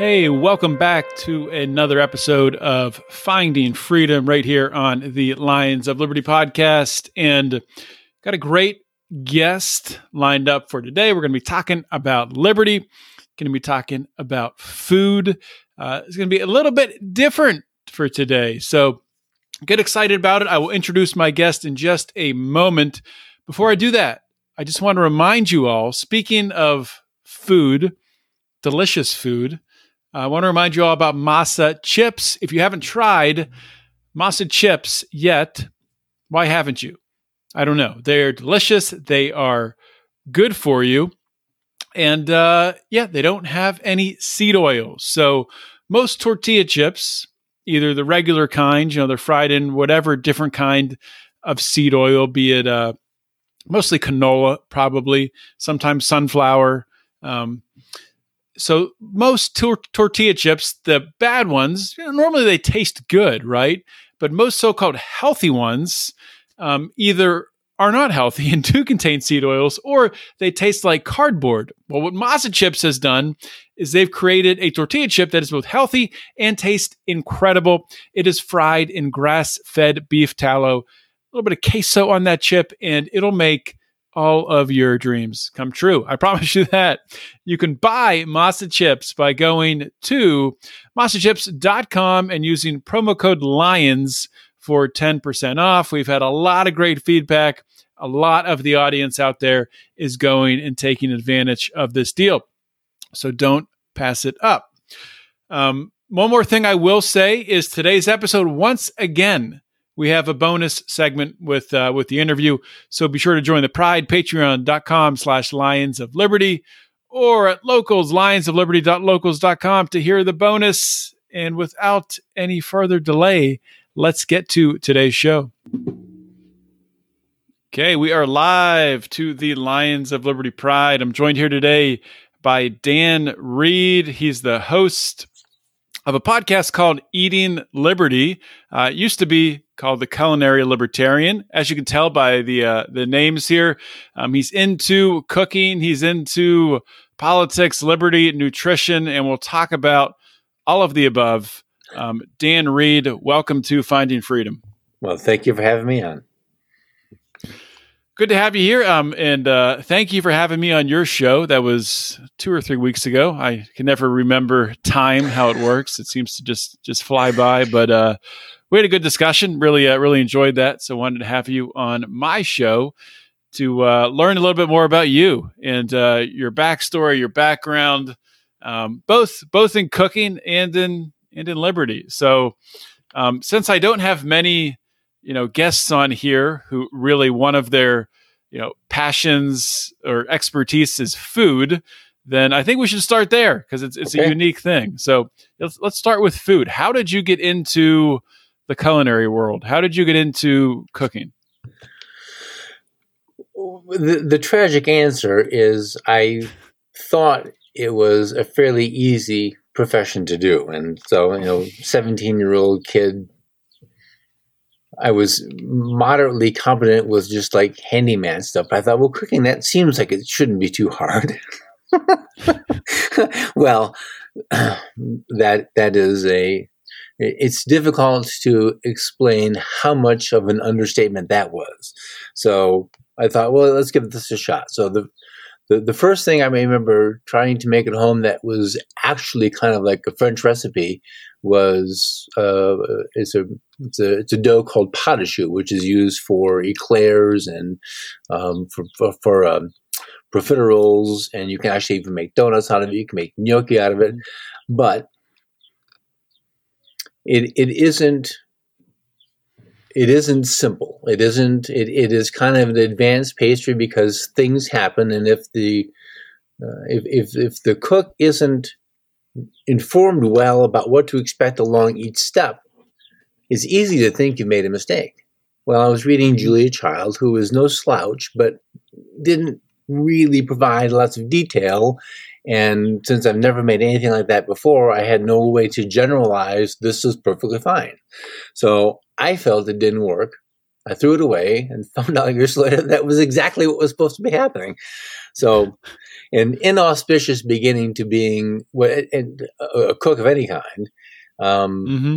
Hey, welcome back to another episode of Finding Freedom right here on the Lions of Liberty podcast. And got a great guest lined up for today. We're going to be talking about liberty, going to be talking about food. Uh, it's going to be a little bit different for today. So get excited about it. I will introduce my guest in just a moment. Before I do that, I just want to remind you all speaking of food, delicious food, I want to remind you all about Masa chips. If you haven't tried Masa chips yet, why haven't you? I don't know. They're delicious. They are good for you. And uh, yeah, they don't have any seed oils. So most tortilla chips, either the regular kind, you know, they're fried in whatever different kind of seed oil, be it uh, mostly canola, probably, sometimes sunflower. Um, so most tor- tortilla chips, the bad ones, you know, normally they taste good, right? But most so-called healthy ones um, either are not healthy and do contain seed oils, or they taste like cardboard. Well, what Masa Chips has done is they've created a tortilla chip that is both healthy and tastes incredible. It is fried in grass-fed beef tallow, a little bit of queso on that chip, and it'll make all of your dreams come true. I promise you that. You can buy Masa Chips by going to masachips.com and using promo code LIONS for 10% off. We've had a lot of great feedback. A lot of the audience out there is going and taking advantage of this deal. So don't pass it up. Um, one more thing I will say is today's episode, once again, we have a bonus segment with uh, with the interview. So be sure to join the Pride Patreon.com slash Lions of Liberty or at locals lionsofliberty.locals.com to hear the bonus. And without any further delay, let's get to today's show. Okay, we are live to the Lions of Liberty Pride. I'm joined here today by Dann Reid. He's the host of a podcast called Eating Liberty. Uh, it used to be called the Culinary Libertarian. As you can tell by the uh, the names here, um, he's into cooking, he's into politics, liberty, nutrition, and we'll talk about all of the above. Um, Dann Reid, welcome to Finding Freedom. Well, thank you for having me on. Good to have you here, um, and uh, thank you for having me on your show. That was two or three weeks ago. I can never remember time, how it works. It seems to just just fly by. But uh, we had a good discussion. Really, uh, really enjoyed that. So wanted to have you on my show to uh, learn a little bit more about you and uh, your backstory, your background, um, both both in cooking and in and in liberty. So um, since I don't have many, you know, guests on here who really one of their you know passions or expertise is food then I think we should start there because it's it's okay. a unique thing. So let's let's start with food. How did you get into the culinary world? How did you get into cooking? The, the tragic answer is I thought it was a fairly easy profession to do. And so, you know, 17 year old kid, I was moderately competent with just like handyman stuff. I thought, well, cooking that seems like it shouldn't be too hard. well, that that is a it's difficult to explain how much of an understatement that was. So I thought, well, let's give this a shot. So the the, the first thing I remember trying to make at home that was actually kind of like a French recipe was uh, it's a it's a it's a dough called pâte à choux, which is used for eclairs and um, for for, for um, profiteroles, and you can actually even make donuts out of it. You can make gnocchi out of it, but it it isn't it isn't simple. It isn't. It, it is kind of an advanced pastry because things happen, and if the uh, if, if if the cook isn't informed well about what to expect along each step, it's easy to think you made a mistake. Well, I was reading Julia Child, who is no slouch, but didn't really provide lots of detail. And since I've never made anything like that before, I had no way to generalize this is perfectly fine. So I felt it didn't work. I threw it away and found out years later that was exactly what was supposed to be happening. So, an inauspicious beginning to being a cook of any kind. Um, mm-hmm.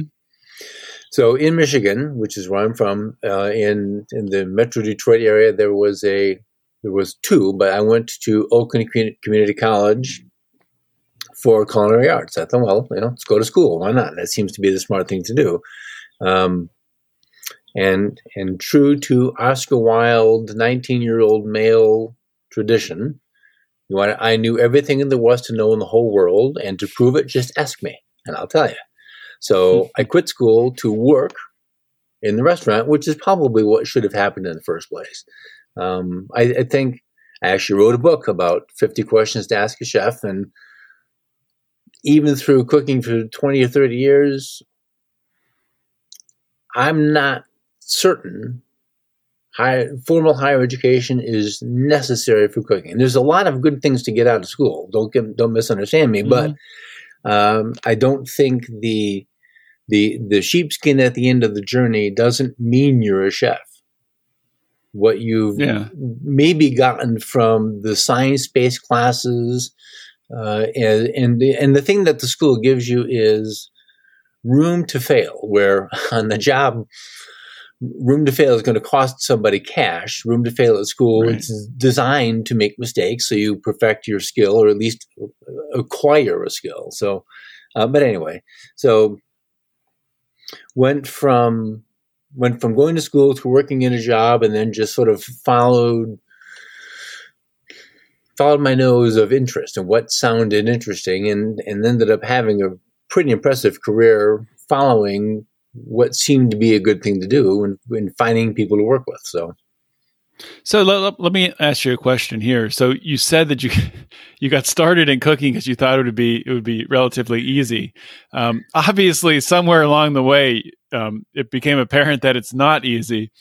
So, in Michigan, which is where I'm from, uh, in in the Metro Detroit area, there was a there was two, but I went to Oakland Community College for culinary arts. I thought, well, you know, let's go to school. Why not? That seems to be the smart thing to do. Um, and and true to Oscar Wilde, 19 year old male tradition, you want to, I knew everything in the West to know in the whole world, and to prove it, just ask me, and I'll tell you. So I quit school to work in the restaurant, which is probably what should have happened in the first place. Um, I, I think I actually wrote a book about 50 questions to ask a chef, and even through cooking for 20 or 30 years, I'm not certain high, formal higher education is necessary for cooking. And there's a lot of good things to get out of school. Don't get, don't misunderstand me, mm-hmm. but um, I don't think the the the sheepskin at the end of the journey doesn't mean you're a chef. What you've yeah. maybe gotten from the science based classes, uh, and and the, and the thing that the school gives you is room to fail. Where on the job, room to fail is going to cost somebody cash. Room to fail at school right. is designed to make mistakes, so you perfect your skill or at least acquire a skill. So, uh, but anyway, so went from went from going to school to working in a job, and then just sort of followed followed my nose of interest and what sounded interesting, and and ended up having a pretty impressive career following what seemed to be a good thing to do and, and finding people to work with. So, so let, let, me ask you a question here. So you said that you you got started in cooking because you thought it would be it would be relatively easy. Um, obviously, somewhere along the way, um, it became apparent that it's not easy.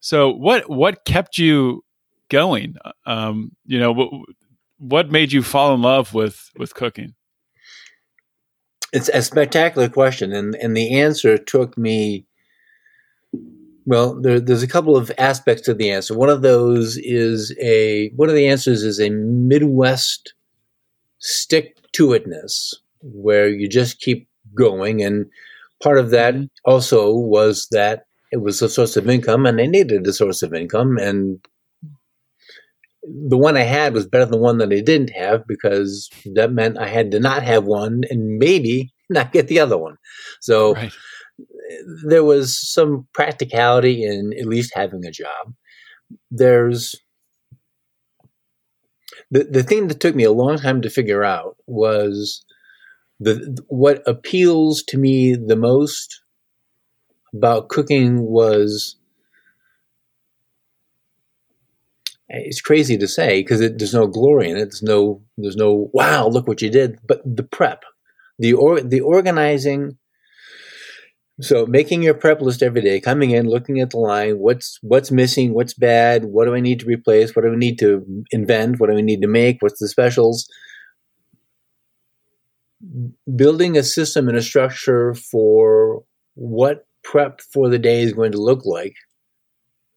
So what what kept you going? Um, you know, what, what made you fall in love with with cooking? It's a spectacular question, and and the answer took me. Well, there, there's a couple of aspects to the answer. One of those is a one of the answers is a Midwest stick to itness, where you just keep going, and part of that mm-hmm. also was that it was a source of income, and I needed a source of income, and the one I had was better than the one that I didn't have because that meant I had to not have one and maybe not get the other one. So right. there was some practicality in at least having a job. There's the the thing that took me a long time to figure out was the what appeals to me the most about cooking was it's crazy to say because there's no glory in it. There's no, there's no, wow, look what you did. But the prep, the or, the organizing. So making your prep list every day, coming in, looking at the line, what's what's missing, what's bad, what do I need to replace, what do I need to invent, what do I need to make, what's the specials. Building a system and a structure for what prep for the day is going to look like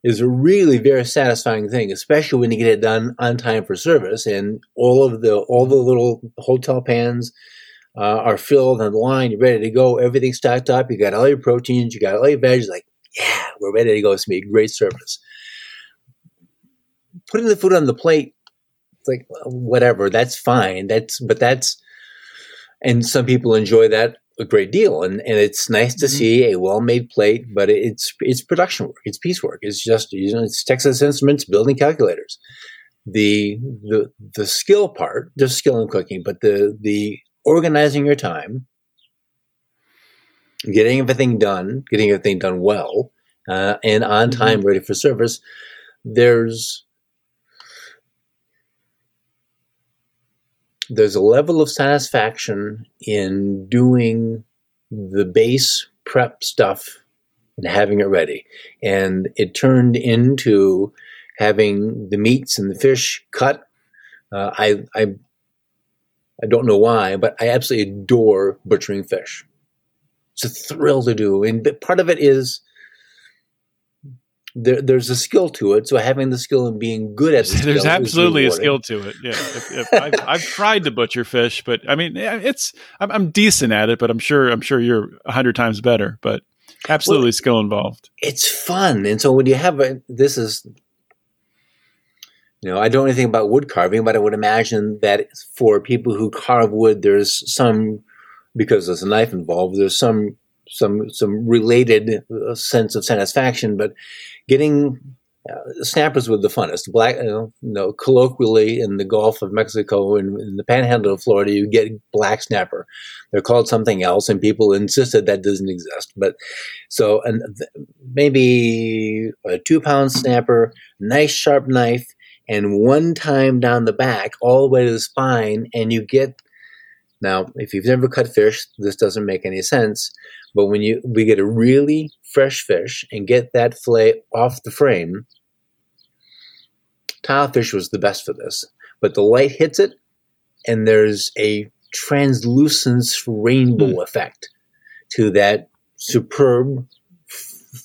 is a really very satisfying thing, especially when you get it done on time for service and all of the all the little hotel pans uh, are filled on the line. You're ready to go. Everything's stacked up. You got all your proteins. You got all your veggies. Like, yeah, we're ready to go. It's gonna be a great service. Putting the food on the plate It's like whatever, that's fine. That's but that's and some people enjoy that a great deal and, and it's nice to mm-hmm. see a well-made plate but it's it's production work it's piecework it's just you know it's texas instruments building calculators the the the skill part there's skill in cooking but the the organizing your time getting everything done getting everything done well uh, and on mm-hmm. time mm-hmm. ready for service there's there's a level of satisfaction in doing the base prep stuff and having it ready. And it turned into having the meats and the fish cut. Uh, I, I, I don't know why, but I absolutely adore butchering fish. It's a thrill to do, and part of it is there, there's a skill to it. So having the skill and being good at it, there's absolutely a skill to it. Yeah, if, if I've, I've, tried to butcher fish, but I mean, it's I'm, I'm, decent at it, but I'm sure I'm sure you're a hundred times better. But absolutely well, skill involved. It's fun, and so when you have a this is. You know, I don't know anything about wood carving, but I would imagine that for people who carve wood, there's some because there's a knife involved. There's some some some related uh, sense of satisfaction, but getting uh, snappers were the funnest. Black, you know, colloquially in the Gulf of Mexico and in the Panhandle of Florida, you get black snapper. They're called something else, and people insisted that doesn't exist. But so, and maybe a two-pound snapper, nice sharp knife, and one time down the back, all the way to the spine, and you get. Now, if you've never cut fish, this doesn't make any sense. But when you we get a really fresh fish and get that fillet off the frame, tilefish was the best for this. But the light hits it, and there's a translucence rainbow mm. effect to that superb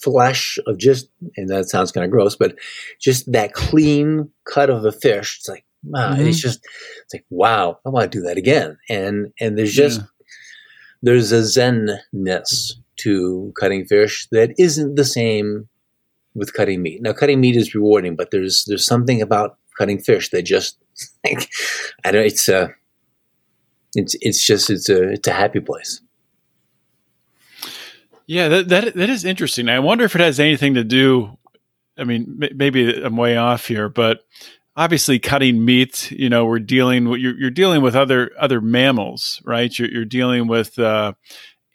flesh of just and that sounds kind of gross but just that clean cut of a fish it's like wow mm-hmm. it's just it's like wow i want to do that again and and there's just yeah there's a zenness to cutting fish that isn't the same with cutting meat. Now, cutting meat is rewarding, but there's there's something about cutting fish that just like I don't. It's a it's it's just it's a it's a happy place. Yeah, that that that is interesting. I wonder if it has anything to do. I mean, maybe I'm way off here, but obviously cutting meat you know we're dealing with you're, you're dealing with other other mammals right you're, you're dealing with uh,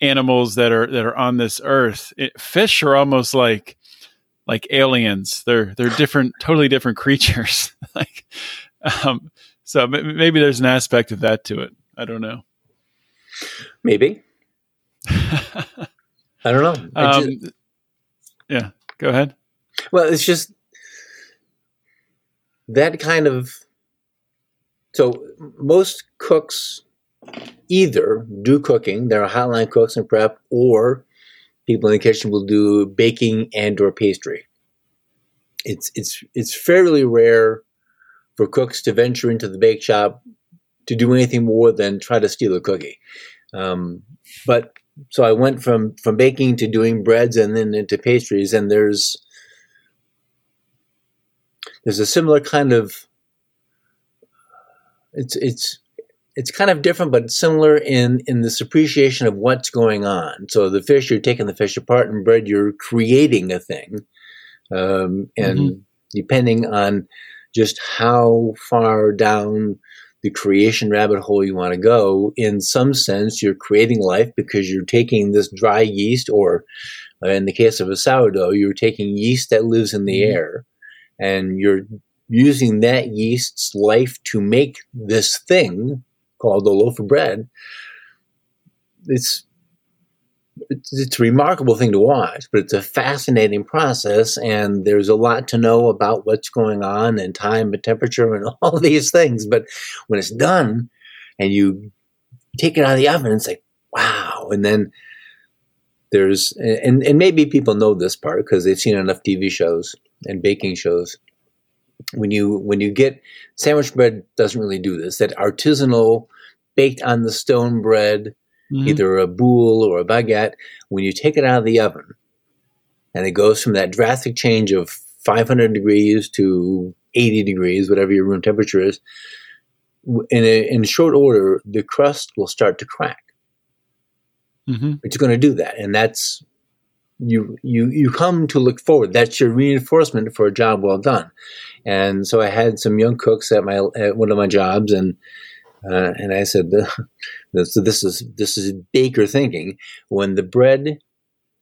animals that are that are on this earth it, fish are almost like like aliens. They're they're different totally different creatures. Like um, so m- maybe there's an aspect of that to it. I don't know. Maybe. I don't know. Um, just, yeah go ahead. Well it's just that kind of so most cooks either do cooking there are hotline cooks and prep or people in the kitchen will do baking and or pastry. It's it's it's fairly rare for cooks to venture into the bake shop to do anything more than try to steal a cookie. Um, but so i went from from baking to doing breads and then into pastries and there's there's a similar kind of it's it's it's kind of different but similar in in this appreciation of what's going on so the fish you're taking the fish apart and bread you're creating a thing um, and mm-hmm. depending on just how far down the creation rabbit hole you want to go in some sense you're creating life because you're taking this dry yeast or uh, in the case of a sourdough you're taking yeast that lives in the mm-hmm. air and you're using that yeast's life to make this thing called a loaf of bread, it's it's, it's, a remarkable thing to watch, but it's a fascinating process, and there's a lot to know about what's going on and time and temperature and all these things. But when it's done, and you take it out of the oven, it's like wow, and then there's and and maybe people know this part because they've seen enough TV shows and baking shows. When you when you get sandwich bread doesn't really do this. That artisanal baked on the stone bread, mm-hmm. either a boule or a baguette, when you take it out of the oven and it goes from that drastic change of 500 degrees to 80 degrees, whatever your room temperature is, in, a, in short order, the crust will start to crack. Mm-hmm. It's going to do that, and that's you you you come to look forward. That's your reinforcement for a job well done. And so I had some young cooks at my at one of my jobs, and uh, and I said, so this is this is baker thinking. When the bread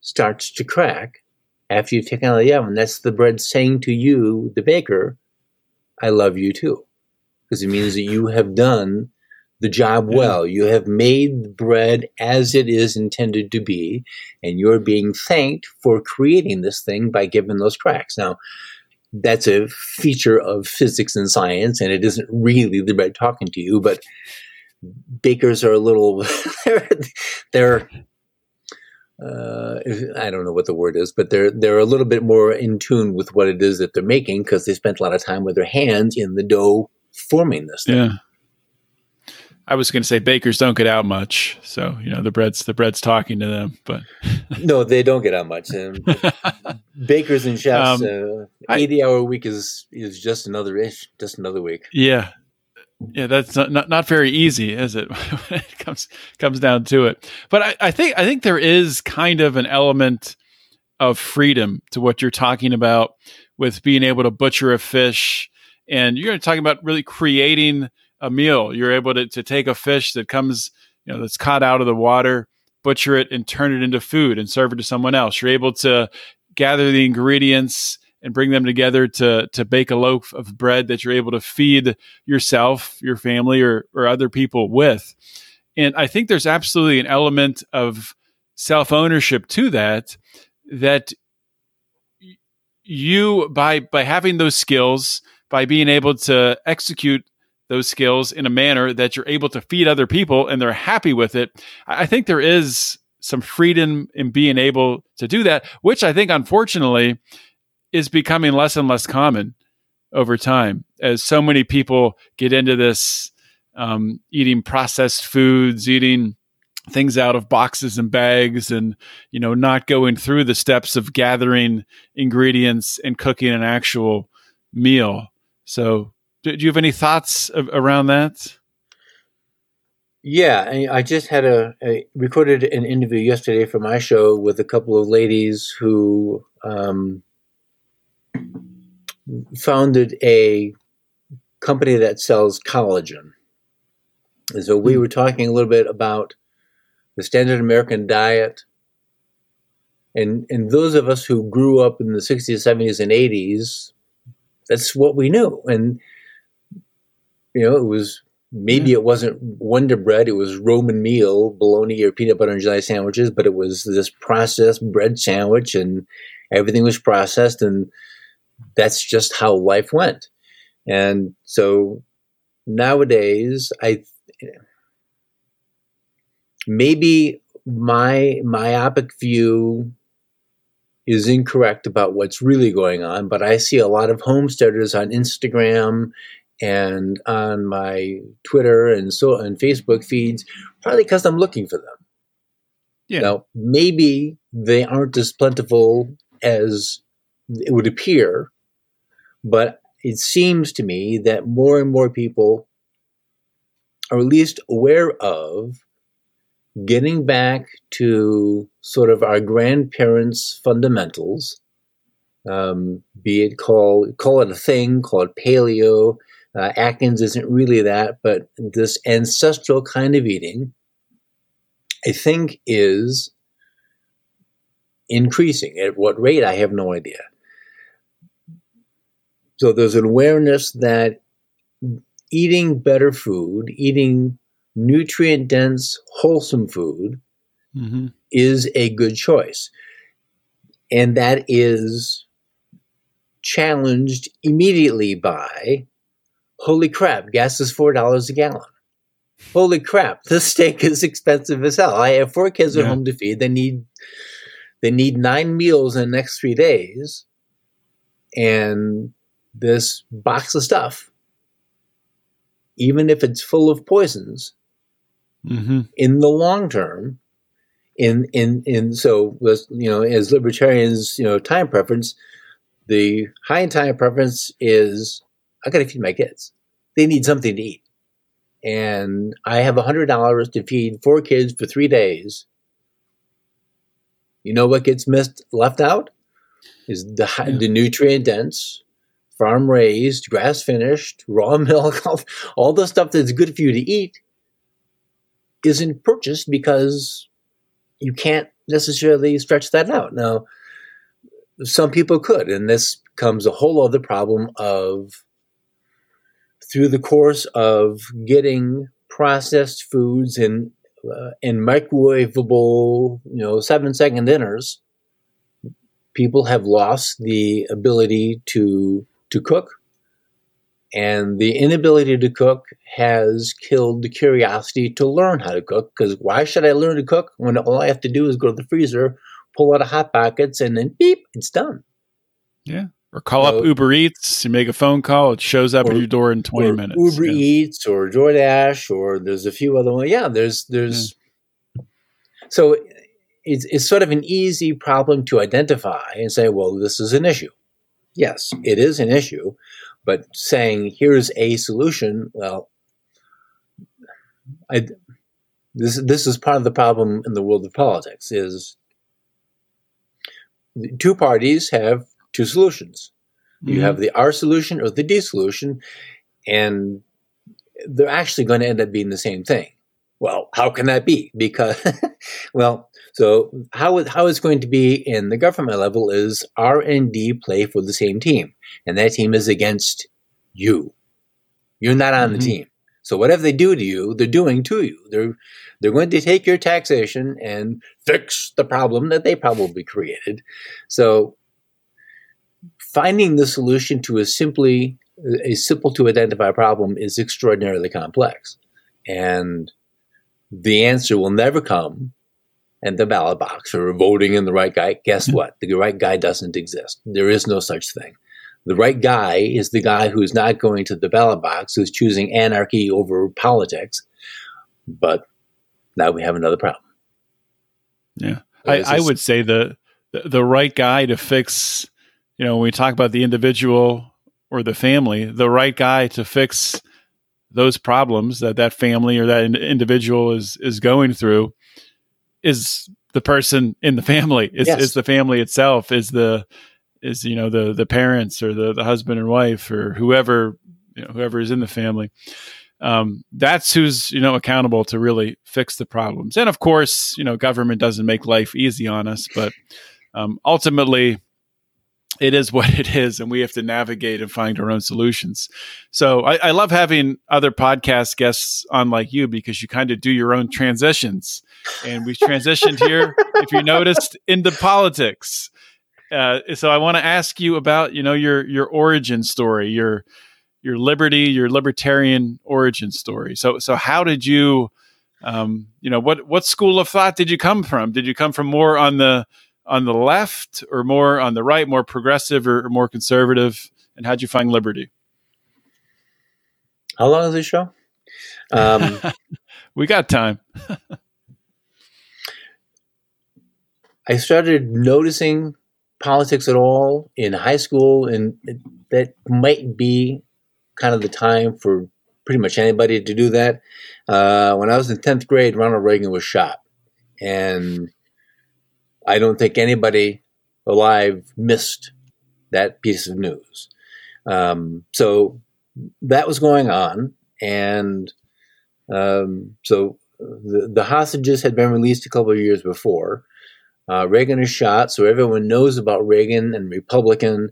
starts to crack after you've taken out of the oven, that's the bread saying to you, the baker, "I love you too," because it means that you have done the job well. You have made the bread as it is intended to be, and you're being thanked for creating this thing by giving those cracks. Now, that's a feature of physics and science, and it isn't really the talking to you, but bakers are a little, they're, they're uh, I don't know what the word is, but they're they're a little bit more in tune with what it is that they're making because they spent a lot of time with their hands in the dough forming this thing. Yeah. I was going to say bakers don't get out much, so you know the bread's the bread's talking to them, but no, they don't get out much. bakers and chefs, um, uh, eighty I, hour week is is just another ish, just another week. Yeah, yeah, that's not, not, not very easy, is it? when it comes comes down to it. But I, I think I think there is kind of an element of freedom to what you're talking about with being able to butcher a fish, and you're talking about really creating a meal. You're able to, to take a fish that comes, you know, that's caught out of the water, butcher it and turn it into food and serve it to someone else. You're able to gather the ingredients and bring them together to to bake a loaf of bread that you're able to feed yourself, your family, or or other people with. And I think there's absolutely an element of self ownership to that. That you by by having those skills, by being able to execute those skills in a manner that you're able to feed other people and they're happy with it. I think there is some freedom in being able to do that, which I think unfortunately is becoming less and less common over time as so many people get into this um, eating processed foods, eating things out of boxes and bags and you know not going through the steps of gathering ingredients and cooking an actual meal so do, you have any thoughts of, around that? Yeah, I just had a, a, recorded an interview yesterday for my show with a couple of ladies who um, founded a company that sells collagen. And so we hmm. were talking a little bit about the standard American diet. And, and those of us who grew up in the 60s, 70s, and 80s, that's what we knew. And you know, it was maybe yeah. it wasn't Wonder Bread, it was Roman meal, bologna or peanut butter and jelly sandwiches, but it was this processed bread sandwich and everything was processed and that's just how life went. And so nowadays I maybe my myopic view is incorrect about what's really going on, but I see a lot of homesteaders on Instagram and on my Twitter and so and Facebook feeds, partly because I'm looking for them. Yeah. Now, maybe they aren't as plentiful as it would appear, but it seems to me that more and more people are at least aware of getting back to sort of our grandparents' fundamentals, um, be it call call it a thing, call it paleo, uh, Atkins isn't really that, but this ancestral kind of eating, I think, is increasing. At what rate, I have no idea. So there's an awareness that eating better food, eating nutrient dense, wholesome food, mm-hmm. is a good choice. And that is challenged immediately by holy crap, gas is $4 a gallon. Holy crap, this steak is expensive as hell. I have four kids at home to feed. They need they need nine meals in the next three days. And this box of stuff, even if it's full of poisons, mm-hmm. in the long term, in in in so you know, as libertarians, you know, time preference, the high time preference is I got to feed my kids. They need something to eat. And I have $100 to feed four kids for three days. You know what gets missed, left out? Is the, yeah. the nutrient dense, farm raised, grass finished, raw milk, all, all the stuff that's good for you to eat isn't purchased because you can't necessarily stretch that out. Now, some people could, and this comes a whole other problem of through the course of getting processed foods and uh, in microwavable, you know, seven second dinners, people have lost the ability to to cook, and the inability to cook has killed the curiosity to learn how to cook. Because why should I learn to cook when all I have to do is go to the freezer, pull out a hot pockets, and then beep, it's done. Yeah. Or call so, up Uber Eats, you make a phone call, it shows up or, at your door in 20 minutes. Uber yeah. Eats or DoorDash or there's a few other ones. Yeah, there's there's yeah. so it's it's sort of an easy problem to identify and say, well, this is an issue. Yes, it is an issue, but saying here's a solution, well, I this this is part of the problem in the world of politics is two parties have two solutions. Mm-hmm. You have the R solution or the D solution, and they're actually going to end up being the same thing. Well, how can that be? Because, well, so how how it's going to be in the government level is R and D play for the same team, and that team is against you. You're not on mm-hmm. the team. So whatever they do to you, they're doing to you. They're they're going to take your taxation and fix the problem that they probably created. So finding the solution to a simply a simple to identify problem is extraordinarily complex. And the answer will never come and the ballot box or voting in the right guy. Guess what? The right guy doesn't exist. There is no such thing. The right guy is the guy who's not going to the ballot box, who's choosing anarchy over politics. But now we have another problem. Yeah. I, I would say the, the the right guy to fix you know, when we talk about the individual or the family, the right guy to fix those problems that that family or that individual is is going through is the person in the family. Is, yes. is the family itself? Is the is you know the the parents or the the husband and wife or whoever you know, whoever is in the family. Um, that's who's you know accountable to really fix the problems. And of course, you know, government doesn't make life easy on us, but um, ultimately, it is what it is, and we have to navigate and find our own solutions. So I, I love having other podcast guests on like you because you kind of do your own transitions, and we've transitioned here, if you noticed, into politics. Uh, so I want to ask you about you know your your origin story, your your liberty, your libertarian origin story. So so how did you, um, you know, what what school of thought did you come from? Did you come from more on the on the left or more on the right, more progressive or, or more conservative? And how'd you find liberty? How long is this show? Um, we got time. I started noticing politics at all in high school, and that might be kind of the time for pretty much anybody to do that. Uh, when I was in 10th grade, Ronald Reagan was shot. And I don't think anybody alive missed that piece of news. Um, so that was going on, and um, so the, the, hostages had been released a couple of years before. Uh, Reagan is shot, so everyone knows about Reagan and Republican.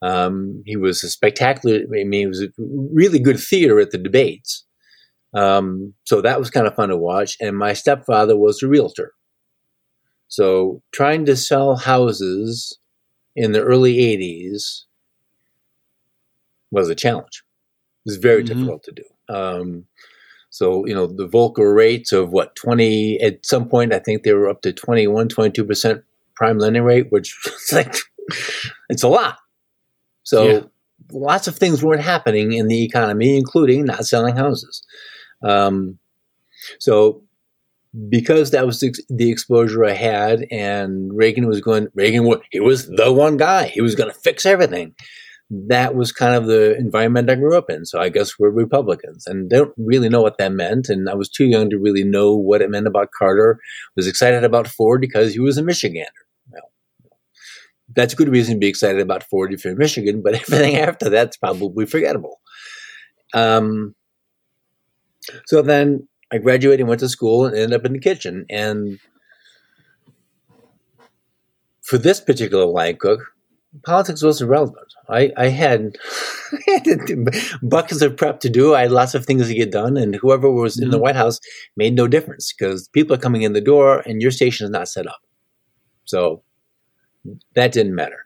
Um, he was a spectacular. I mean, it was really good theater at the debates. Um, so that was kind of fun to watch. And my stepfather was a realtor. So trying to sell houses in the early 80s was a challenge. It was very mm-hmm. difficult to do. Um, so, you know, the Volcker rates of what, 20, at some point, I think they were up to 21, 22% prime lending rate, which is like, it's a lot. So yeah. lots of things weren't happening in the economy, including not selling houses. Um, so because that was the exposure I had, and Reagan was going. Reagan, he was the one guy. He was going to fix everything. that was kind of the environment I grew up in. So I guess we're Republicans and don't really know what that meant. And I was too young to really know what it meant about Carter. Was excited about Ford because he was a Michigander. Well, that's a good reason to be excited about Ford if you're in Michigan, but everything after that's probably forgettable. Um, so then I graduated and went to school and ended up in the kitchen. And for this particular line cook, politics was irrelevant. I, I had, buckets of prep to do. I had lots of things to get done, and whoever was mm-hmm. in the mm-hmm. White House made no difference because people are coming in the door and your station is not set up. So that didn't matter.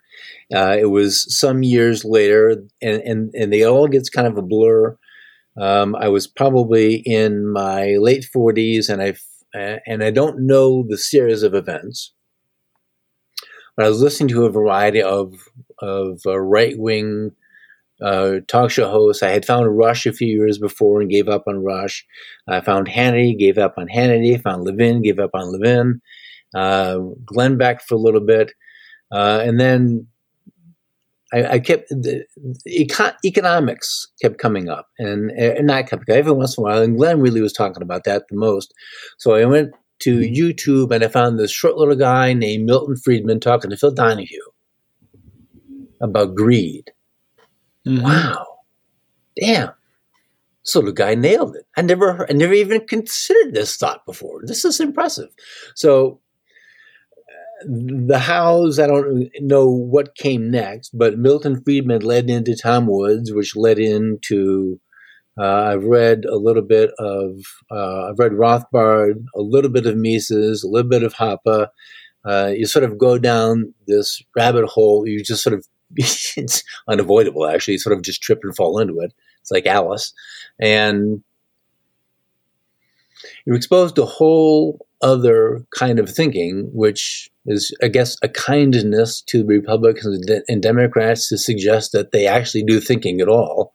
Uh, it was some years later, and, and, and they all gets kind of a blur. Um, I was probably in my late 40s, and I and I don't know the series of events, but I was listening to a variety of of uh, right wing uh, talk show hosts. I had found Rush a few years before and gave up on Rush. I found Hannity, gave up on Hannity. Found Levin, gave up on Levin. Uh, Glenn Beck for a little bit, uh, and then I, I kept the, econ- economics kept coming up, and, and not kept going every once in a while. And Glenn really was talking about that the most. So I went to mm-hmm. YouTube and I found this short little guy named Milton Friedman talking to Phil Donahue about greed. Mm-hmm. Wow, damn! So the guy nailed it. I never, I never even considered this thought before. This is impressive. So the hows, I don't know what came next, but Milton Friedman led into Tom Woods, which led into uh, I've read a little bit of uh, I've read Rothbard, a little bit of Mises, a little bit of Hoppe. Uh, you sort of go down this rabbit hole. You just sort of it's unavoidable actually. You sort of just trip and fall into it. It's like Alice, and you're exposed to a whole other kind of thinking, which is, I guess, a kindness to Republicans and Democrats to suggest that they actually do thinking at all.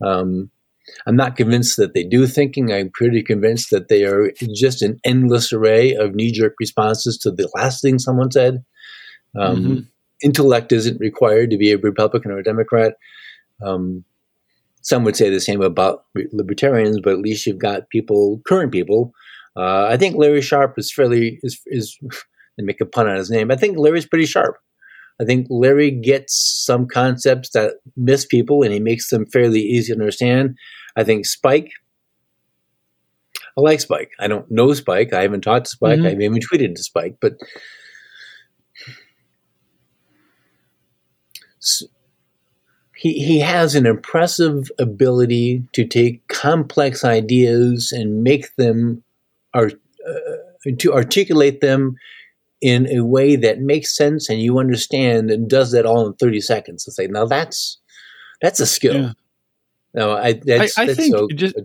Um, I'm not convinced that they do thinking. I'm pretty convinced that they are just an endless array of knee jerk responses to the last thing someone said. Um, mm-hmm. Intellect isn't required to be a Republican or a Democrat. Um, some would say the same about libertarians, but at least you've got people, current people. Uh, I think Larry Sharpe is fairly is is and make a pun on his name. I think Larry's pretty sharp. I think Larry gets some concepts that miss people and he makes them fairly easy to understand. I think Spike, I like Spike. I don't know Spike. I haven't talked to Spike. Mm-hmm. I haven't even tweeted to Spike, but he, he has an impressive ability to take complex ideas and make them art, uh, to articulate them in a way that makes sense and you understand and does that all in 30 seconds to say now that's that's a skill yeah. no i that's, I, I that's think so just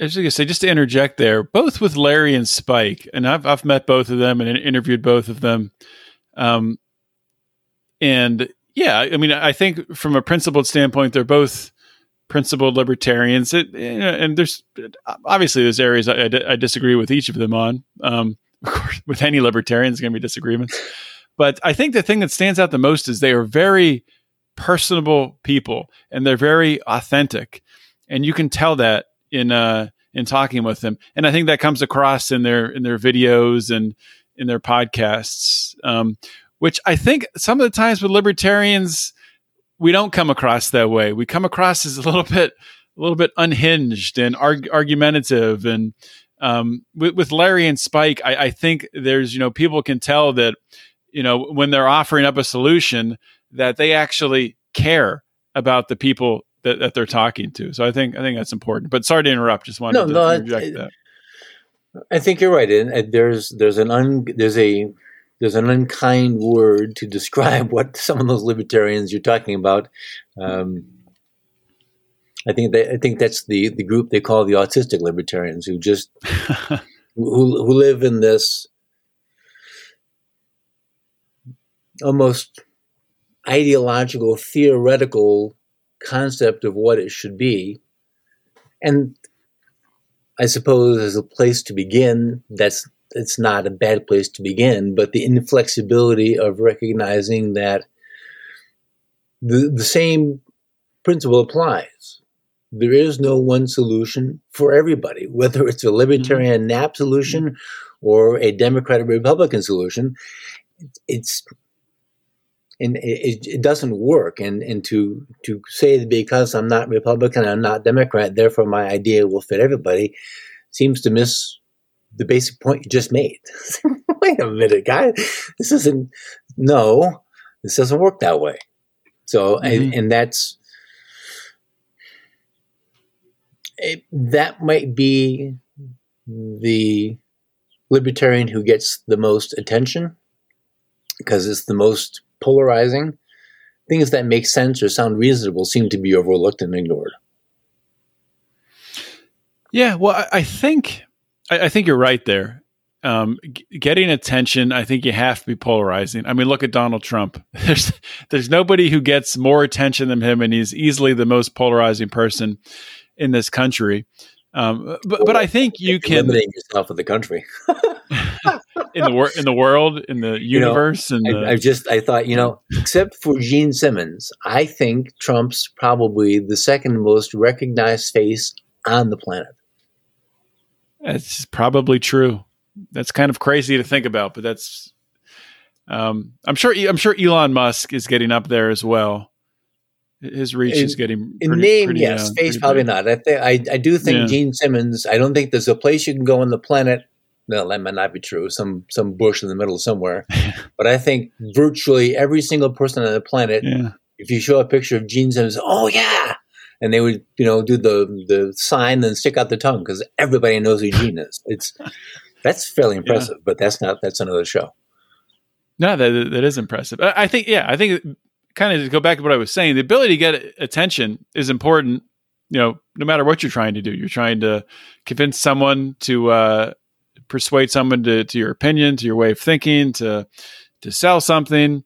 I was just going to say, just to interject there, both with Larry and Spike, and I've I've met both of them and interviewed both of them, um, and yeah, I mean, I think from a principled standpoint, they're both principled libertarians. It, and there's obviously there's areas I, I, disagree with each of them on. Um, of course, with any libertarian, there's going to be disagreements. But I think the thing that stands out the most is they are very personable people and they're very authentic, and you can tell that in uh, in talking with them. And I think that comes across in their in their videos and in their podcasts. Um, which I think some of the times with libertarians, we don't come across that way. We come across as a little bit a little bit unhinged and arg- argumentative and um, with, with, Larry and Spike, I, I, think there's, you know, people can tell that, you know, when they're offering up a solution, that they actually care about the people that, that they're talking to. So I think I think that's important. But sorry to interrupt. Just wanted no, to no, I, that. I think you're right. And there's there's an un, there's a there's an unkind word to describe what some of those libertarians you're talking about. Um, I think that, I think that's the, the group they call the autistic libertarians who just who, who live in this almost ideological theoretical concept of what it should be and i suppose as a place to begin that's it's not a bad place to begin but the inflexibility of recognizing that the, the same principle applies. There is no one solution for everybody, whether it's a libertarian mm-hmm. NAP solution or a Democratic Republican solution. It's and it, it, doesn't work. And and to to say that because I'm not Republican, I'm not Democrat, therefore my idea will fit everybody, seems to miss the basic point you just made. Wait a minute, guy, this isn't. No, this doesn't work that way. So mm-hmm. and, and that's it, that might be the libertarian who gets the most attention because it's the most polarizing. Things that make sense or sound reasonable seem to be overlooked and ignored. Yeah, well, I, I think I, I, think you're right there. Um, g- getting attention, I think you have to be polarizing. I mean, look at Donald Trump. There's there's nobody who gets more attention than him, and he's easily the most polarizing person in this country. Um, but but I think you can limiting yourself in the country, in the wor- in the world, in the universe, you know, and I, I, just I thought you know, except for Gene Simmons, I think Trump's probably the second most recognized face on the planet. That's probably true. That's kind of crazy to think about, but that's. Um, I'm sure. I'm sure Elon Musk is getting up there as well his reach in, is getting in name, pretty, yes. Uh, face, probably big. not. I, th- I, I do think yeah. Gene Simmons. I don't think there's a place you can go on the planet. No, that might not be true. Some some bush in the middle somewhere. but I think virtually every single person on the planet, yeah. if you show a picture of Gene Simmons, oh yeah, and they would you know do the the sign and stick out the tongue because everybody knows who Gene is. It's that's fairly impressive, yeah. but that's not that's another show. No, that that is impressive. I think yeah, I think kind of to go back to what I was saying, the ability to get attention is important. You know, no matter what you're trying to do, you're trying to convince someone to uh, persuade someone to, to your opinion, to your way of thinking, to to sell something,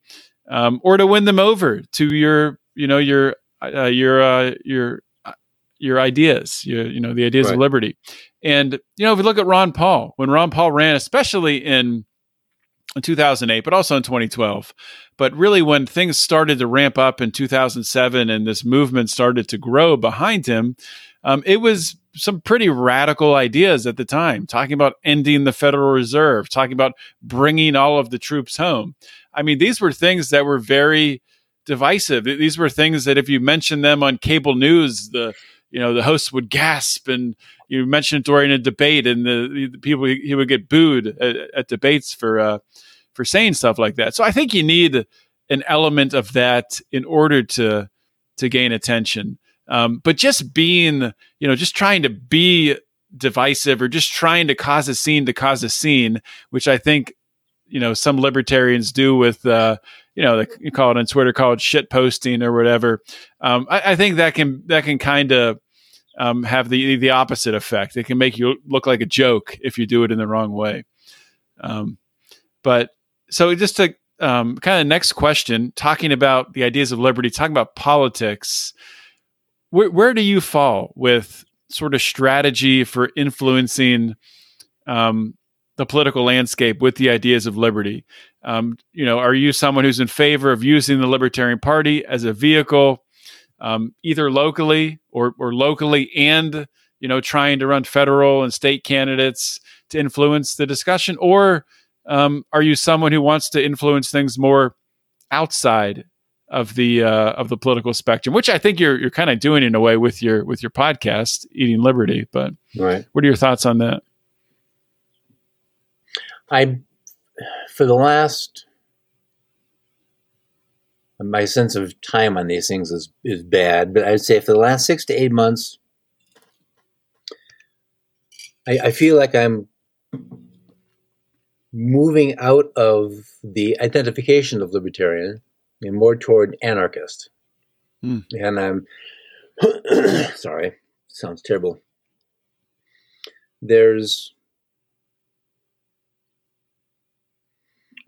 um, or to win them over to your, you know, your uh, your uh, your uh, your ideas, your, you know, the ideas right. of liberty. And you know, if we look at Ron Paul, when Ron Paul ran, especially in in 2008, but also in 2012. But really, when things started to ramp up in 2007 and this movement started to grow behind him, um, it was some pretty radical ideas at the time, talking about ending the Federal Reserve, talking about bringing all of the troops home. I mean, these were things that were very divisive. These were things that if you mentioned them on cable news, the you know the hosts would gasp and you mentioned during a debate and the, the people he would get booed at, at debates for uh, for saying stuff like that. So I think you need an element of that in order to to gain attention. Um, but just being, you know, just trying to be divisive or just trying to cause a scene to cause a scene, which I think, you know, some libertarians do with, uh, you know, they, you call it on Twitter, call it shit posting or whatever. Um, I, I, think that can that can kind of um, have the the opposite effect. It can make you look like a joke if you do it in the wrong way. Um, but so just to um, kind of next question, talking about the ideas of liberty, talking about politics, where, where do you fall with sort of strategy for influencing um, the political landscape with the ideas of liberty? Um, you know, are you someone who's in favor of using the Libertarian Party as a vehicle, um, either locally or, or locally and you know trying to run federal and state candidates to influence the discussion, or um, are you someone who wants to influence things more outside of the uh, of the political spectrum, which I think you're you're kind of doing in a way with your with your podcast, Eating Liberty. But right. what are your thoughts on that? I, for the last, my sense of time on these things is is bad, but I'd say for the last six to eight months, I, I feel like I'm moving out of the identification of libertarian and more toward anarchist. Hmm. And I'm sorry, sounds terrible. There's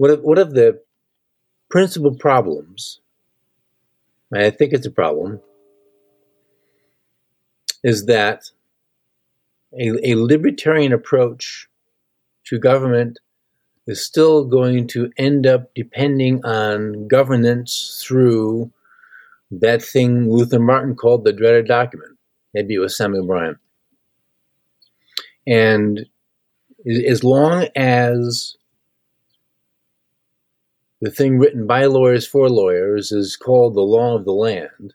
one of, one of the principal problems, and I think it's a problem, is that a, a libertarian approach to government is still going to end up depending on governance through that thing Luther Martin called the dreaded document. Maybe it was Samuel Bryan. And as long as the thing written by lawyers for lawyers is called the law of the land,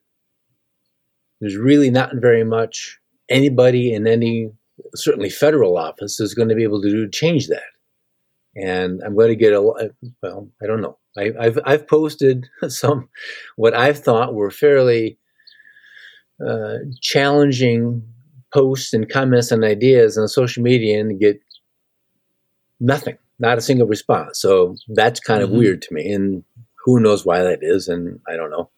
there's really not very much anybody in any, certainly federal office, is going to be able to do to change that. And I'm going to get a well, I don't know. I, have I've posted some what I've thought were fairly uh, challenging posts and comments and ideas on social media and get nothing, not a single response. So that's kind of mm-hmm. weird to me, and who knows why that is, and I don't know.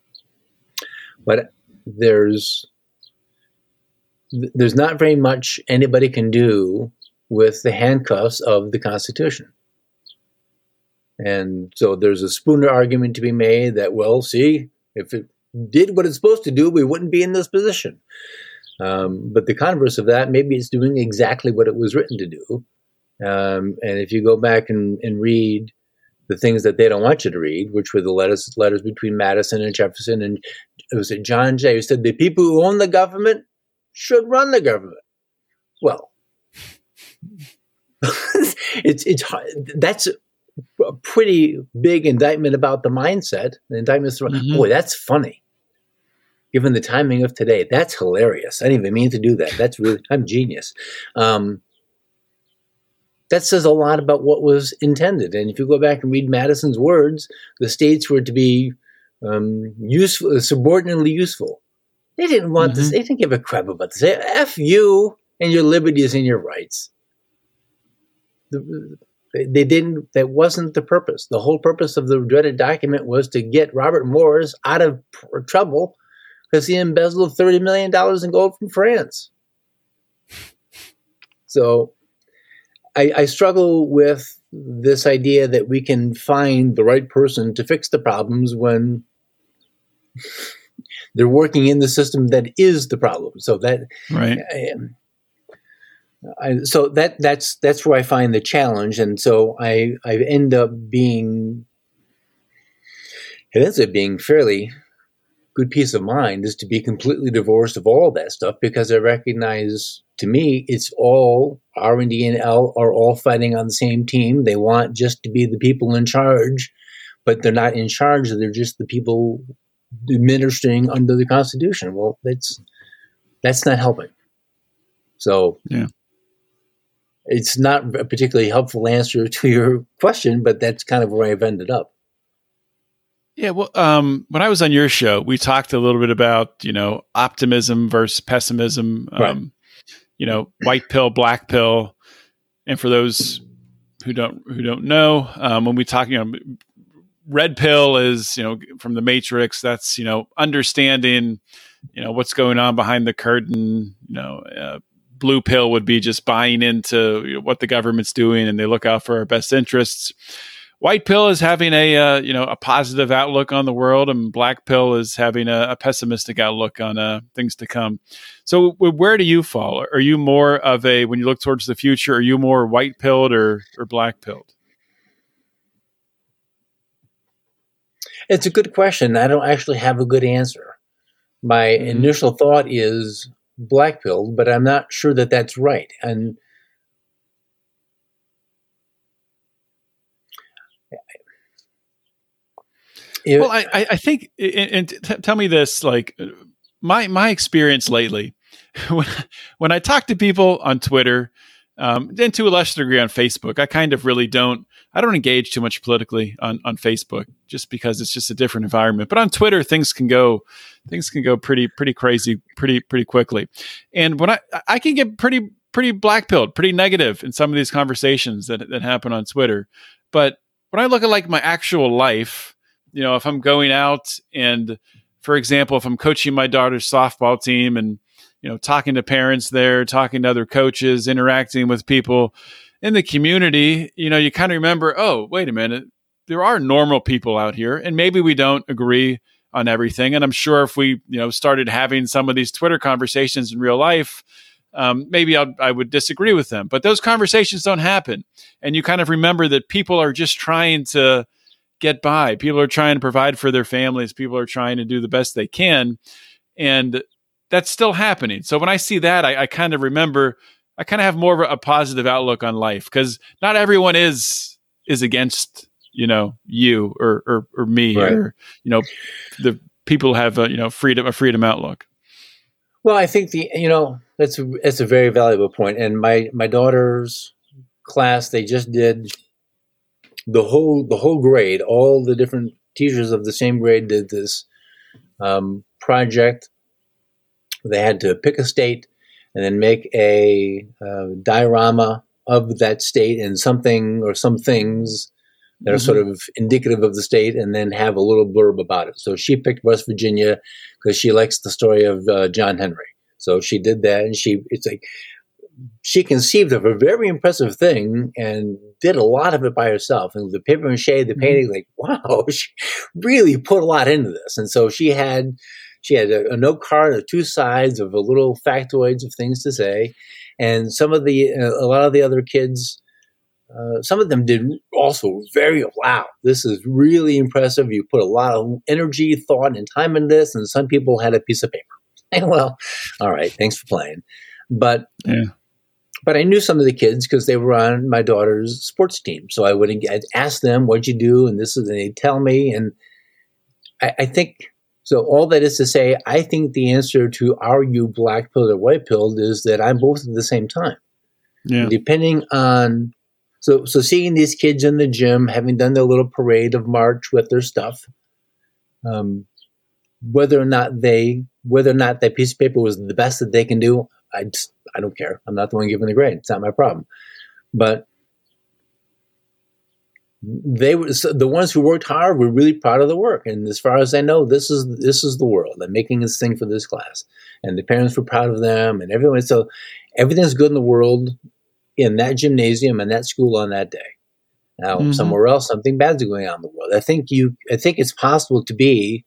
But there's there's not very much anybody can do with the handcuffs of the Constitution. And so there's a Spooner argument to be made that, well, see, if it did what it's supposed to do, we wouldn't be in this position. Um, but the converse of that, maybe it's doing exactly what it was written to do. Um, and if you go back and, and, read the things that they don't want you to read, which were the letters letters between Madison and Jefferson, and it was John Jay who said the people who own the government should run the government. Well, it's it's that's a pretty big indictment about the mindset. The indictment is, mm-hmm. boy, that's funny. Given the timing of today, that's hilarious. I didn't even mean to do that. That's really, I'm genius. Um, that says a lot about what was intended. And if you go back and read Madison's words, the states were to be um, useful, subordinately useful. They didn't want mm-hmm. this. They didn't give a crap about this. F you and your liberties and your rights. The, they didn't, that wasn't the purpose. The whole purpose of the dreaded document was to get Robert Morris out of pr- trouble because he embezzled $30 million in gold from France. So I, I struggle with this idea that we can find the right person to fix the problems when they're working in the system that is the problem. So that right. I, I, so that that's that's where I find the challenge, and so I I end up being it ends up being fairly good peace of mind is to be completely divorced of all that stuff because I recognize to me it's all R and D and L are all fighting on the same team. They want just to be the people in charge, but they're not in charge. They're just the people administering under the Constitution. Well, that's that's not helping. So yeah it's not a particularly helpful answer to your question, but that's kind of where I've ended up. Yeah, well, um, when I was on your show, we talked a little bit about you know optimism versus pessimism. Um, right. You know, white pill, black pill, and for those who don't who don't know, um, when we talk, you know, red pill is you know from the Matrix. That's you know understanding you know what's going on behind the curtain. You know, uh, blue pill would be just buying into you know, what the government's doing and they look out for our best interests. White pill is having a uh, you know a positive outlook on the world, and black pill is having a, a pessimistic outlook on uh, things to come. So, where do you fall? Are you more of a when you look towards the future? Are you more white pilled or or black pilled? It's a good question. I don't actually have a good answer. My mm-hmm. initial thought is black pilled, but I'm not sure that that's right. And it, well, I, I think, and, t- tell me this, like my my experience lately, when when I talk to people on Twitter, um, and to a lesser degree on Facebook, I kind of really don't. I don't engage too much politically on, on Facebook just because it's just a different environment. But on Twitter, things can go things can go pretty pretty crazy pretty pretty quickly. And when I I can get pretty pretty black pilled, pretty negative in some of these conversations that that happen on Twitter. But when I look at like my actual life, you know, if I'm going out and for example, if I'm coaching my daughter's softball team and you know talking to parents there, talking to other coaches, interacting with people in the community, you know, you kind of remember, oh, wait a minute, there are normal people out here, and maybe we don't agree on everything. And I'm sure if we, you know, started having some of these Twitter conversations in real life, um, maybe I'd, I would disagree with them. But those conversations don't happen, and you kind of remember that people are just trying to get by. People are trying to provide for their families. People are trying to do the best they can. And that's still happening. So when I see that, I, I kind of remember, I kind of have more of a, a positive outlook on life because not everyone is is against you know you or or, or me right. or you know the people have a you know freedom a freedom outlook. Well, I think the you know that's that's a very valuable point. And my my daughter's class, they just did the whole the whole grade, all the different teachers of the same grade did this um, project. They had to pick a state and then make a uh, diorama of that state and something or some things that are mm-hmm. sort of indicative of the state, and then have a little blurb about it. So she picked West Virginia because she likes the story of uh, John Henry. So she did that, and she it's like she conceived of a very impressive thing and did a lot of it by herself. And the paper mache, the mm-hmm. painting, like, wow, she really put a lot into this. And so she had she had a, a note card of two sides of a little factoids of things to say. And some of the uh, a lot of the other kids, uh, some of them did also very wow. This is really impressive. You put a lot of energy, thought, and time in this. And some people had a piece of paper. And well, all right, thanks for playing. But yeah but I knew some of the kids because they were on my daughter's sports team. So I would I'd ask them, "What'd you do?" And this is, and they'd tell me. And I, I, think so. All that is to say, I think the answer to are you black pilled or white pilled is that I'm both at the same time. Yeah. depending on so so seeing these kids in the gym, having done their little parade of march with their stuff, um, whether or not they whether or not that piece of paper was the best that they can do, I just, I don't care. I'm not the one giving the grade. It's not my problem. But they were the ones who worked hard were really proud of the work. And as far as I know, this is this is the world. I'm making this thing for this class, and the parents were proud of them, and everyone. So everything's good in the world in that gymnasium and that school on that day. Now, mm-hmm. somewhere else, something bad's going on in the world. I think you. I think it's possible to be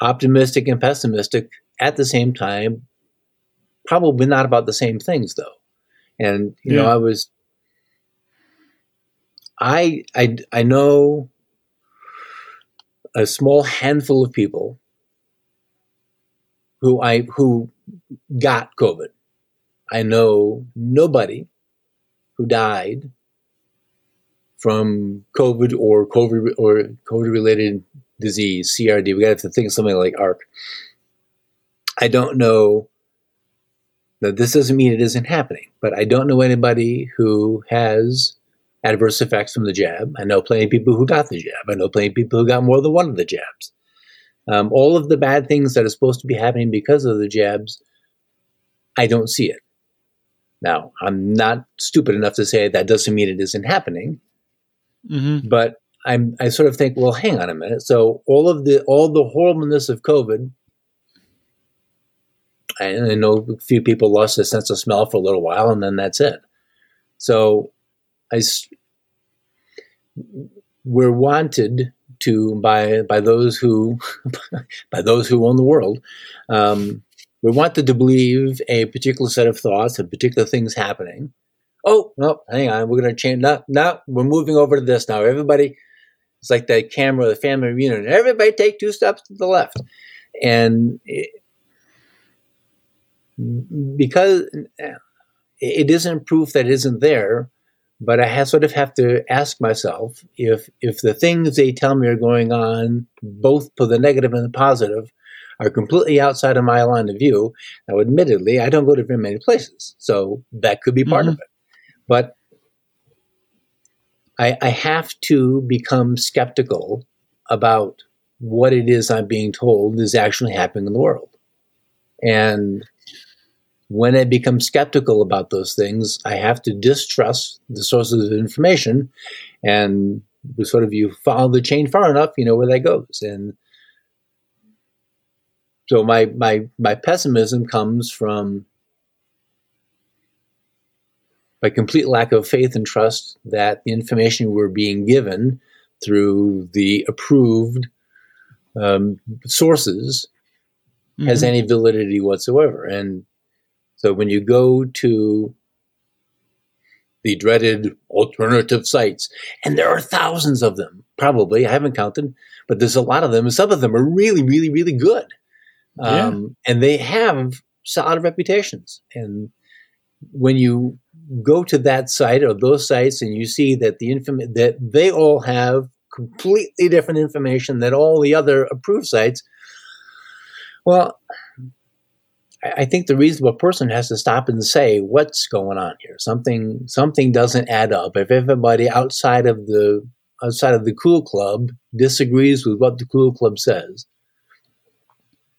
optimistic and pessimistic at the same time probably not about the same things though. And you yeah. know, I was I I I know a small handful of people who I who got COVID. I know nobody who died from COVID or COVID or COVID related disease, CRD. We got to think of something like ARC. I don't know now, this doesn't mean it isn't happening, but I don't know anybody who has adverse effects from the jab. I know plenty of people who got the jab. I know plenty of people who got more than one of the jabs. Um, all of the bad things that are supposed to be happening because of the jabs, I don't see it. Now, I'm not stupid enough to say that doesn't mean it isn't happening, mm-hmm. but I'm, I sort of think, well, hang on a minute. So all of the all the horribleness of COVID I know a few people lost their sense of smell for a little while, and then that's it. So, I we're wanted to by by those who by those who own the world. Um, we're wanted to believe a particular set of thoughts and particular things happening. Oh no, hang on, we're going to change. No, no, we're moving over to this now. Everybody, it's like that camera, the family reunion. Everybody take two steps to the left, and. Because it isn't proof that it isn't there, but I have, sort of have to ask myself if if the things they tell me are going on, both for the negative and the positive, are completely outside of my line of view. Now, admittedly, I don't go to very many places, so that could be part mm-hmm. of it. But I, I have to become skeptical about what it is I'm being told is actually happening in the world. And when I become skeptical about those things, I have to distrust the sources of information. And sort of you follow the chain far enough, you know where that goes. And so my my my pessimism comes from my complete lack of faith and trust that the information we're being given through the approved um, sources mm-hmm. has any validity whatsoever. And so when you go to the dreaded alternative sites, and there are thousands of them probably. I haven't counted, but there's a lot of them. And some of them are really, really, really good. Um, yeah. And they have solid reputations. And when you go to that site or those sites and you see that the inform- that they all have completely different information than all the other approved sites, well, I think the reasonable person has to stop and say, "What's going on here? Something something doesn't add up." If everybody outside of the outside of the Cool Club disagrees with what the Cool Club says,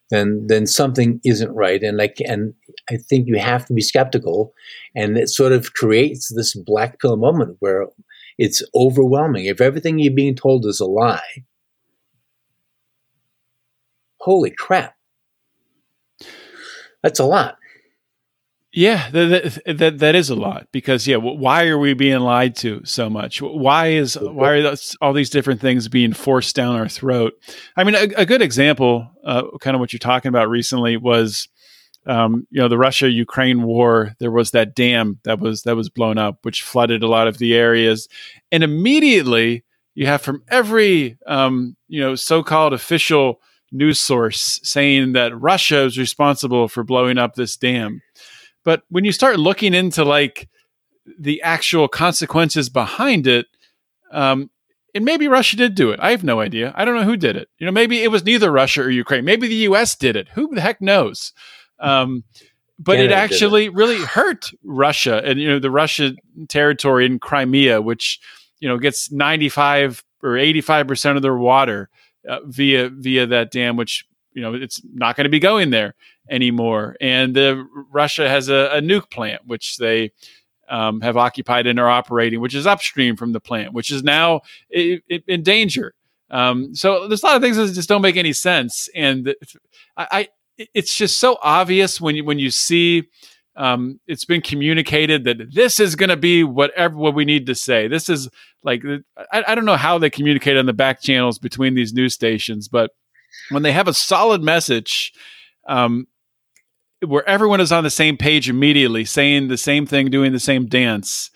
then then something isn't right. And like, and I think you have to be skeptical, and it sort of creates this black pill moment where it's overwhelming. If everything you're being told is a lie, holy crap! That's a lot. Yeah, that, that that is a lot because yeah, why are we being lied to so much? Why is why are those, all these different things being forced down our throat? I mean, a, a good example, uh, kind of what you're talking about recently was, um, you know, the Russia Ukraine war. There was that dam that was that was blown up, which flooded a lot of the areas, and immediately you have from every um, you know so-called official news source saying that Russia is responsible for blowing up this dam. But when you start looking into like the actual consequences behind it, um, and maybe Russia did do it. I have no idea. I don't know who did it. You know, maybe it was neither Russia or Ukraine. Maybe the U.S. did it. Who the heck knows? Um, but it actually it. really hurt Russia and you know the Russian territory in Crimea, which you know gets ninety five or eighty five percent of their water uh, via via that dam, which you know it's not going to be going there anymore. And the, Russia has a, a, nuke plant, which they um, have occupied and are operating, which is upstream from the plant, which is now in, in danger. Um, so there's a lot of things that just don't make any sense, and I, I it's just so obvious when you when you see um, it's been communicated that this is going to be whatever what we need to say. This is like I, I, don't know how they communicate on the back channels between these news stations, but when they have a solid message, um, where everyone is on the same page immediately, saying the same thing, doing the same dance,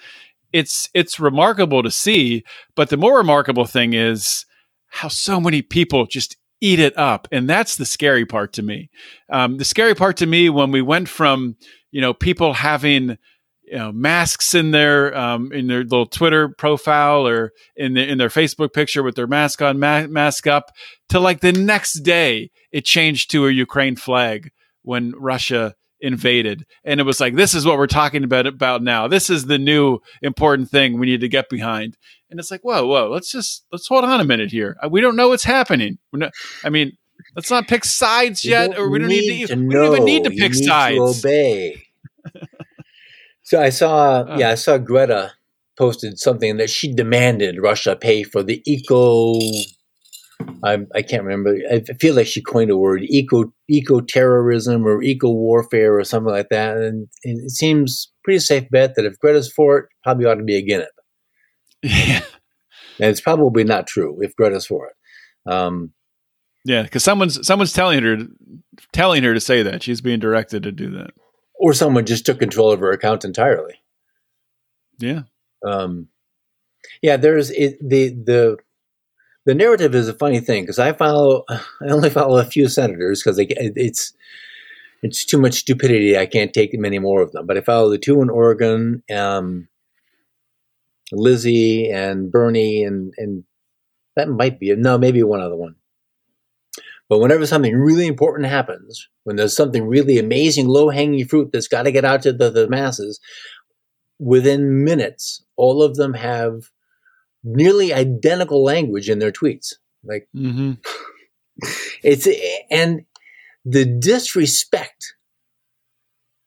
it's it's remarkable to see. But the more remarkable thing is how so many people just eat it up, and that's the scary part to me. Um, the scary part to me when we went from you know people having you know masks in their um, in their little Twitter profile or in the, in their Facebook picture with their mask on ma- mask up to like the next day it changed to a Ukraine flag when Russia invaded. And it was like this is what we're talking about about now. This is the new important thing we need to get behind. And it's like whoa whoa let's just let's hold on a minute here. We don't know what's happening. Not, i mean Let's not pick sides yet, or we don't need, need to, to we don't even need to pick sides. To obey. so I saw, oh. yeah, I saw Greta posted something that she demanded Russia pay for the eco. I, I can't remember. I feel like she coined a word eco eco terrorism or eco warfare or something like that. And, and it seems pretty safe bet that if Greta's for it, probably ought to be against it. Yeah. And it's probably not true if Greta's for it. Um, yeah, because someone's someone's telling her telling her to say that she's being directed to do that, or someone just took control of her account entirely. Yeah. Um, yeah, there's it, the the the narrative is a funny thing because I follow I only follow a few senators because it's it's too much stupidity. I can't take many more of them. But I follow the two in Oregon, um, Lizzie and Bernie, and and that might be no, maybe one other one. But whenever something really important happens, when there's something really amazing, low hanging fruit that's got to get out to the, the masses, within minutes, all of them have nearly identical language in their tweets. Like, mm-hmm. it's, and the disrespect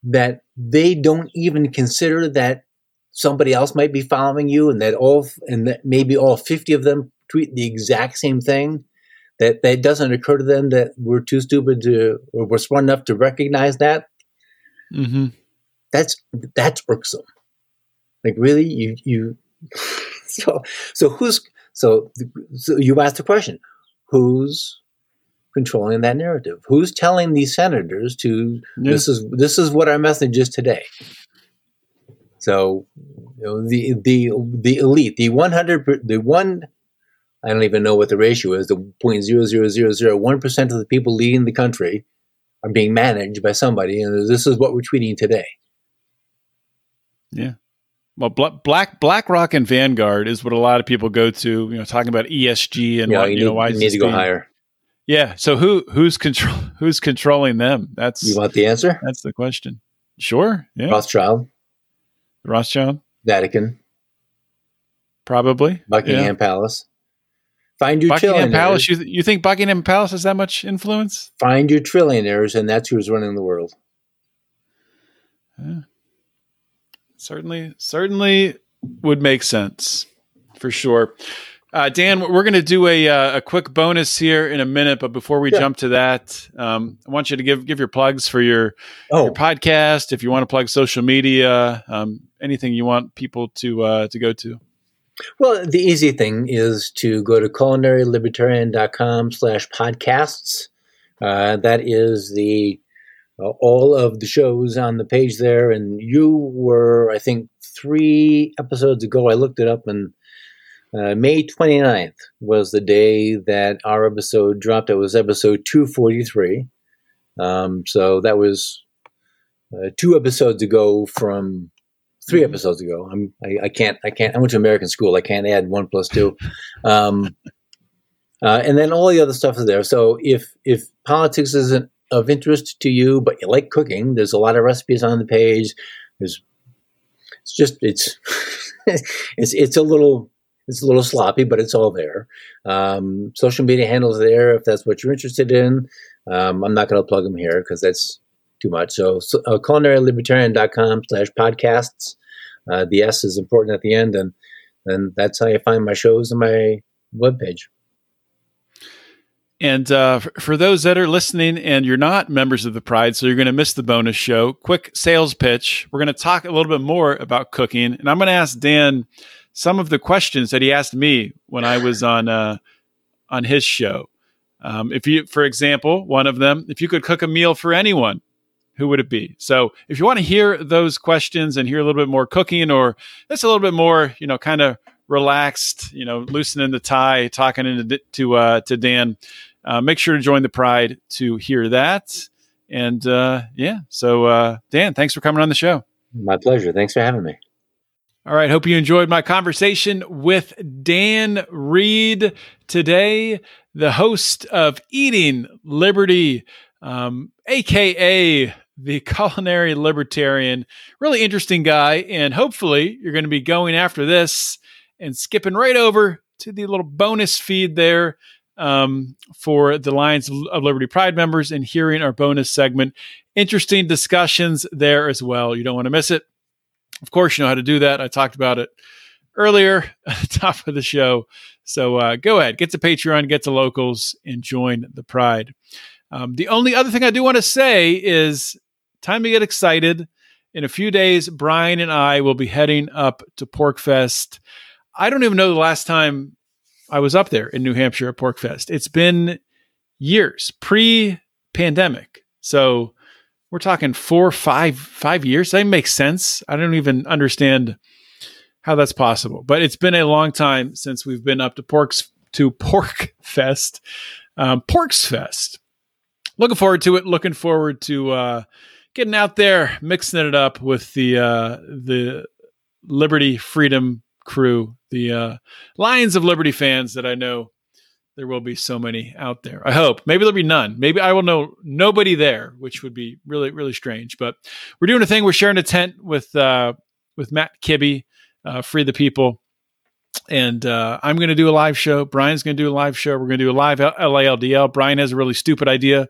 that they don't even consider that somebody else might be following you and that all, and that maybe all 50 of them tweet the exact same thing that that doesn't occur to them that we're too stupid to or we're smart enough to recognize that. Mm-hmm. That's that's irksome. Like really, you you. so so who's so, so you asked the question, who's controlling that narrative? Who's telling these senators to yeah. this is this is what our message is today? So you know, the the the elite, the one hundred, the one I don't even know what the ratio is. The 0.00001% of the people leading the country are being managed by somebody, and this is what we're tweeting today. Yeah. Well, Black BlackRock and Vanguard is what a lot of people go to. You know, talking about ESG and yeah, what, you, you need, why you need to go being, higher. Yeah. So who who's control who's controlling them? That's you want the answer? That's the question. Sure. Yeah. Rothschild, Rothschild, Vatican, probably Buckingham yeah. Palace. Find your Buckingham Palace. You, you think Buckingham Palace has that much influence? Find your trillionaires, and that's who's running the world. Yeah. Certainly, certainly would make sense for sure. Uh, Dann, we're going to do a, uh, a quick bonus here in a minute, but before we yeah. jump to that, um, I want you to give give your plugs for your, oh. your podcast. If you want to plug social media, um, anything you want people to uh, to go to. Well, the easy thing is to go to culinarylibertarian.com slash podcasts. Uh, that is the uh, all of the shows on the page there. And you were, I think, three episodes ago, I looked it up, and uh, May 29th was the day that our episode dropped. It was episode 243. Um, so that was uh, two episodes ago from three episodes ago. I'm I, I, can't I can't I went to American school. I can't add one plus two. Um, uh, and then all the other stuff is there. So if if politics isn't of interest to you, but you like cooking, there's a lot of recipes on the page. There's it's just it's it's it's a little it's a little sloppy, but it's all there. Um, social media handles there if that's what you're interested in. Um, I'm not going to plug them here because that's too much. So, so uh, culinarylibertarian.com slash podcasts. Uh, the S is important at the end, and and that's how you find my shows and my webpage. And uh, for those that are listening and you're not members of the Pride, so you're going to miss the bonus show, quick sales pitch. We're going to talk a little bit more about cooking, and I'm going to ask Dann some of the questions that he asked me when I was on uh, on his show. Um, if you, for example, one of them, if you could cook a meal for anyone, who would it be? So if you want to hear those questions and hear a little bit more cooking or just a little bit more, you know, kind of relaxed, you know, loosening the tie, talking into, to, uh, to Dann, uh, make sure to join the pride to hear that. And, uh, yeah, so, uh, Dann, thanks for coming on the show. My pleasure. Thanks for having me. All right. Hope you enjoyed my conversation with Dann Reid today, the host of Eating Liberty, um, AKA the culinary libertarian. Really interesting guy. And hopefully, you're going to be going after this and skipping right over to the little bonus feed there um, for the Lions of Liberty Pride members and hearing our bonus segment. Interesting discussions there as well. You don't want to miss it. Of course, you know how to do that. I talked about it earlier at the top of the show. So uh, go ahead, get to Patreon, get to locals, and join the Pride. Um, the only other thing I do want to say is time to get excited. In a few days, Brian and I will be heading up to PorcFest. I don't even know the last time I was up there in New Hampshire at PorcFest. It's been years, pre-pandemic. So we're talking four, five, five years. That makes sense. I don't even understand how that's possible. But it's been a long time since we've been up to Pork's to Pork Fest, um, Pork's Fest. Looking forward to it. Looking forward to uh, getting out there, mixing it up with the uh, the Liberty Freedom crew, the uh, Lions of Liberty fans that I know there will be so many out there. I hope. Maybe there'll be none. Maybe I will know nobody there, which would be really, really strange. But we're doing a thing. We're sharing a tent with uh, with Matt Kibbe, uh, Free the People. And uh, I'm going to do a live show. Brian's going to do a live show. We're going to do a live LALDL. Brian has a really stupid idea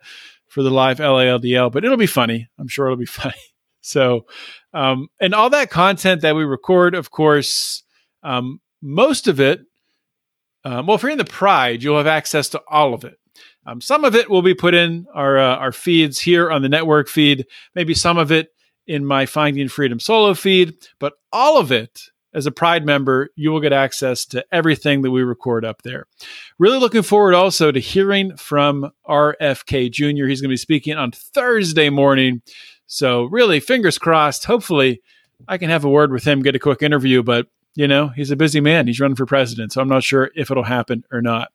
for the live LALDL, but it'll be funny. I'm sure it'll be funny. So, um, and all that content that we record, of course, um, most of it, um, well, if you're in the Pride, you'll have access to all of it. Um, some of it will be put in our uh, our feeds here on the network feed. Maybe some of it in my Finding Freedom solo feed, but all of it as a Pride member, you will get access to everything that we record up there. Really looking forward also to hearing from RFK Jr. He's going to be speaking on Thursday morning. So, really, fingers crossed. Hopefully, I can have a word with him, get a quick interview, but you know, he's a busy man. He's running for president. So, I'm not sure if it'll happen or not.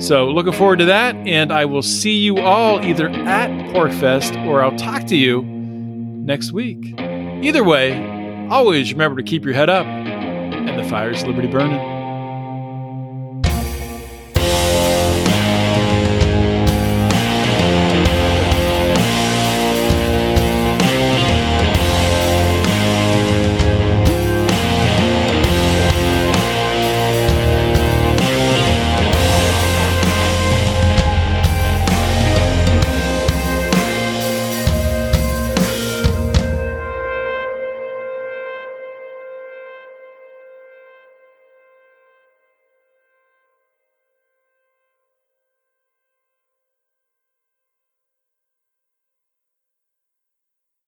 So, looking forward to that. And I will see you all either at PorcFest or I'll talk to you next week. Either way, Always remember to keep your head up and the fire's liberty burning.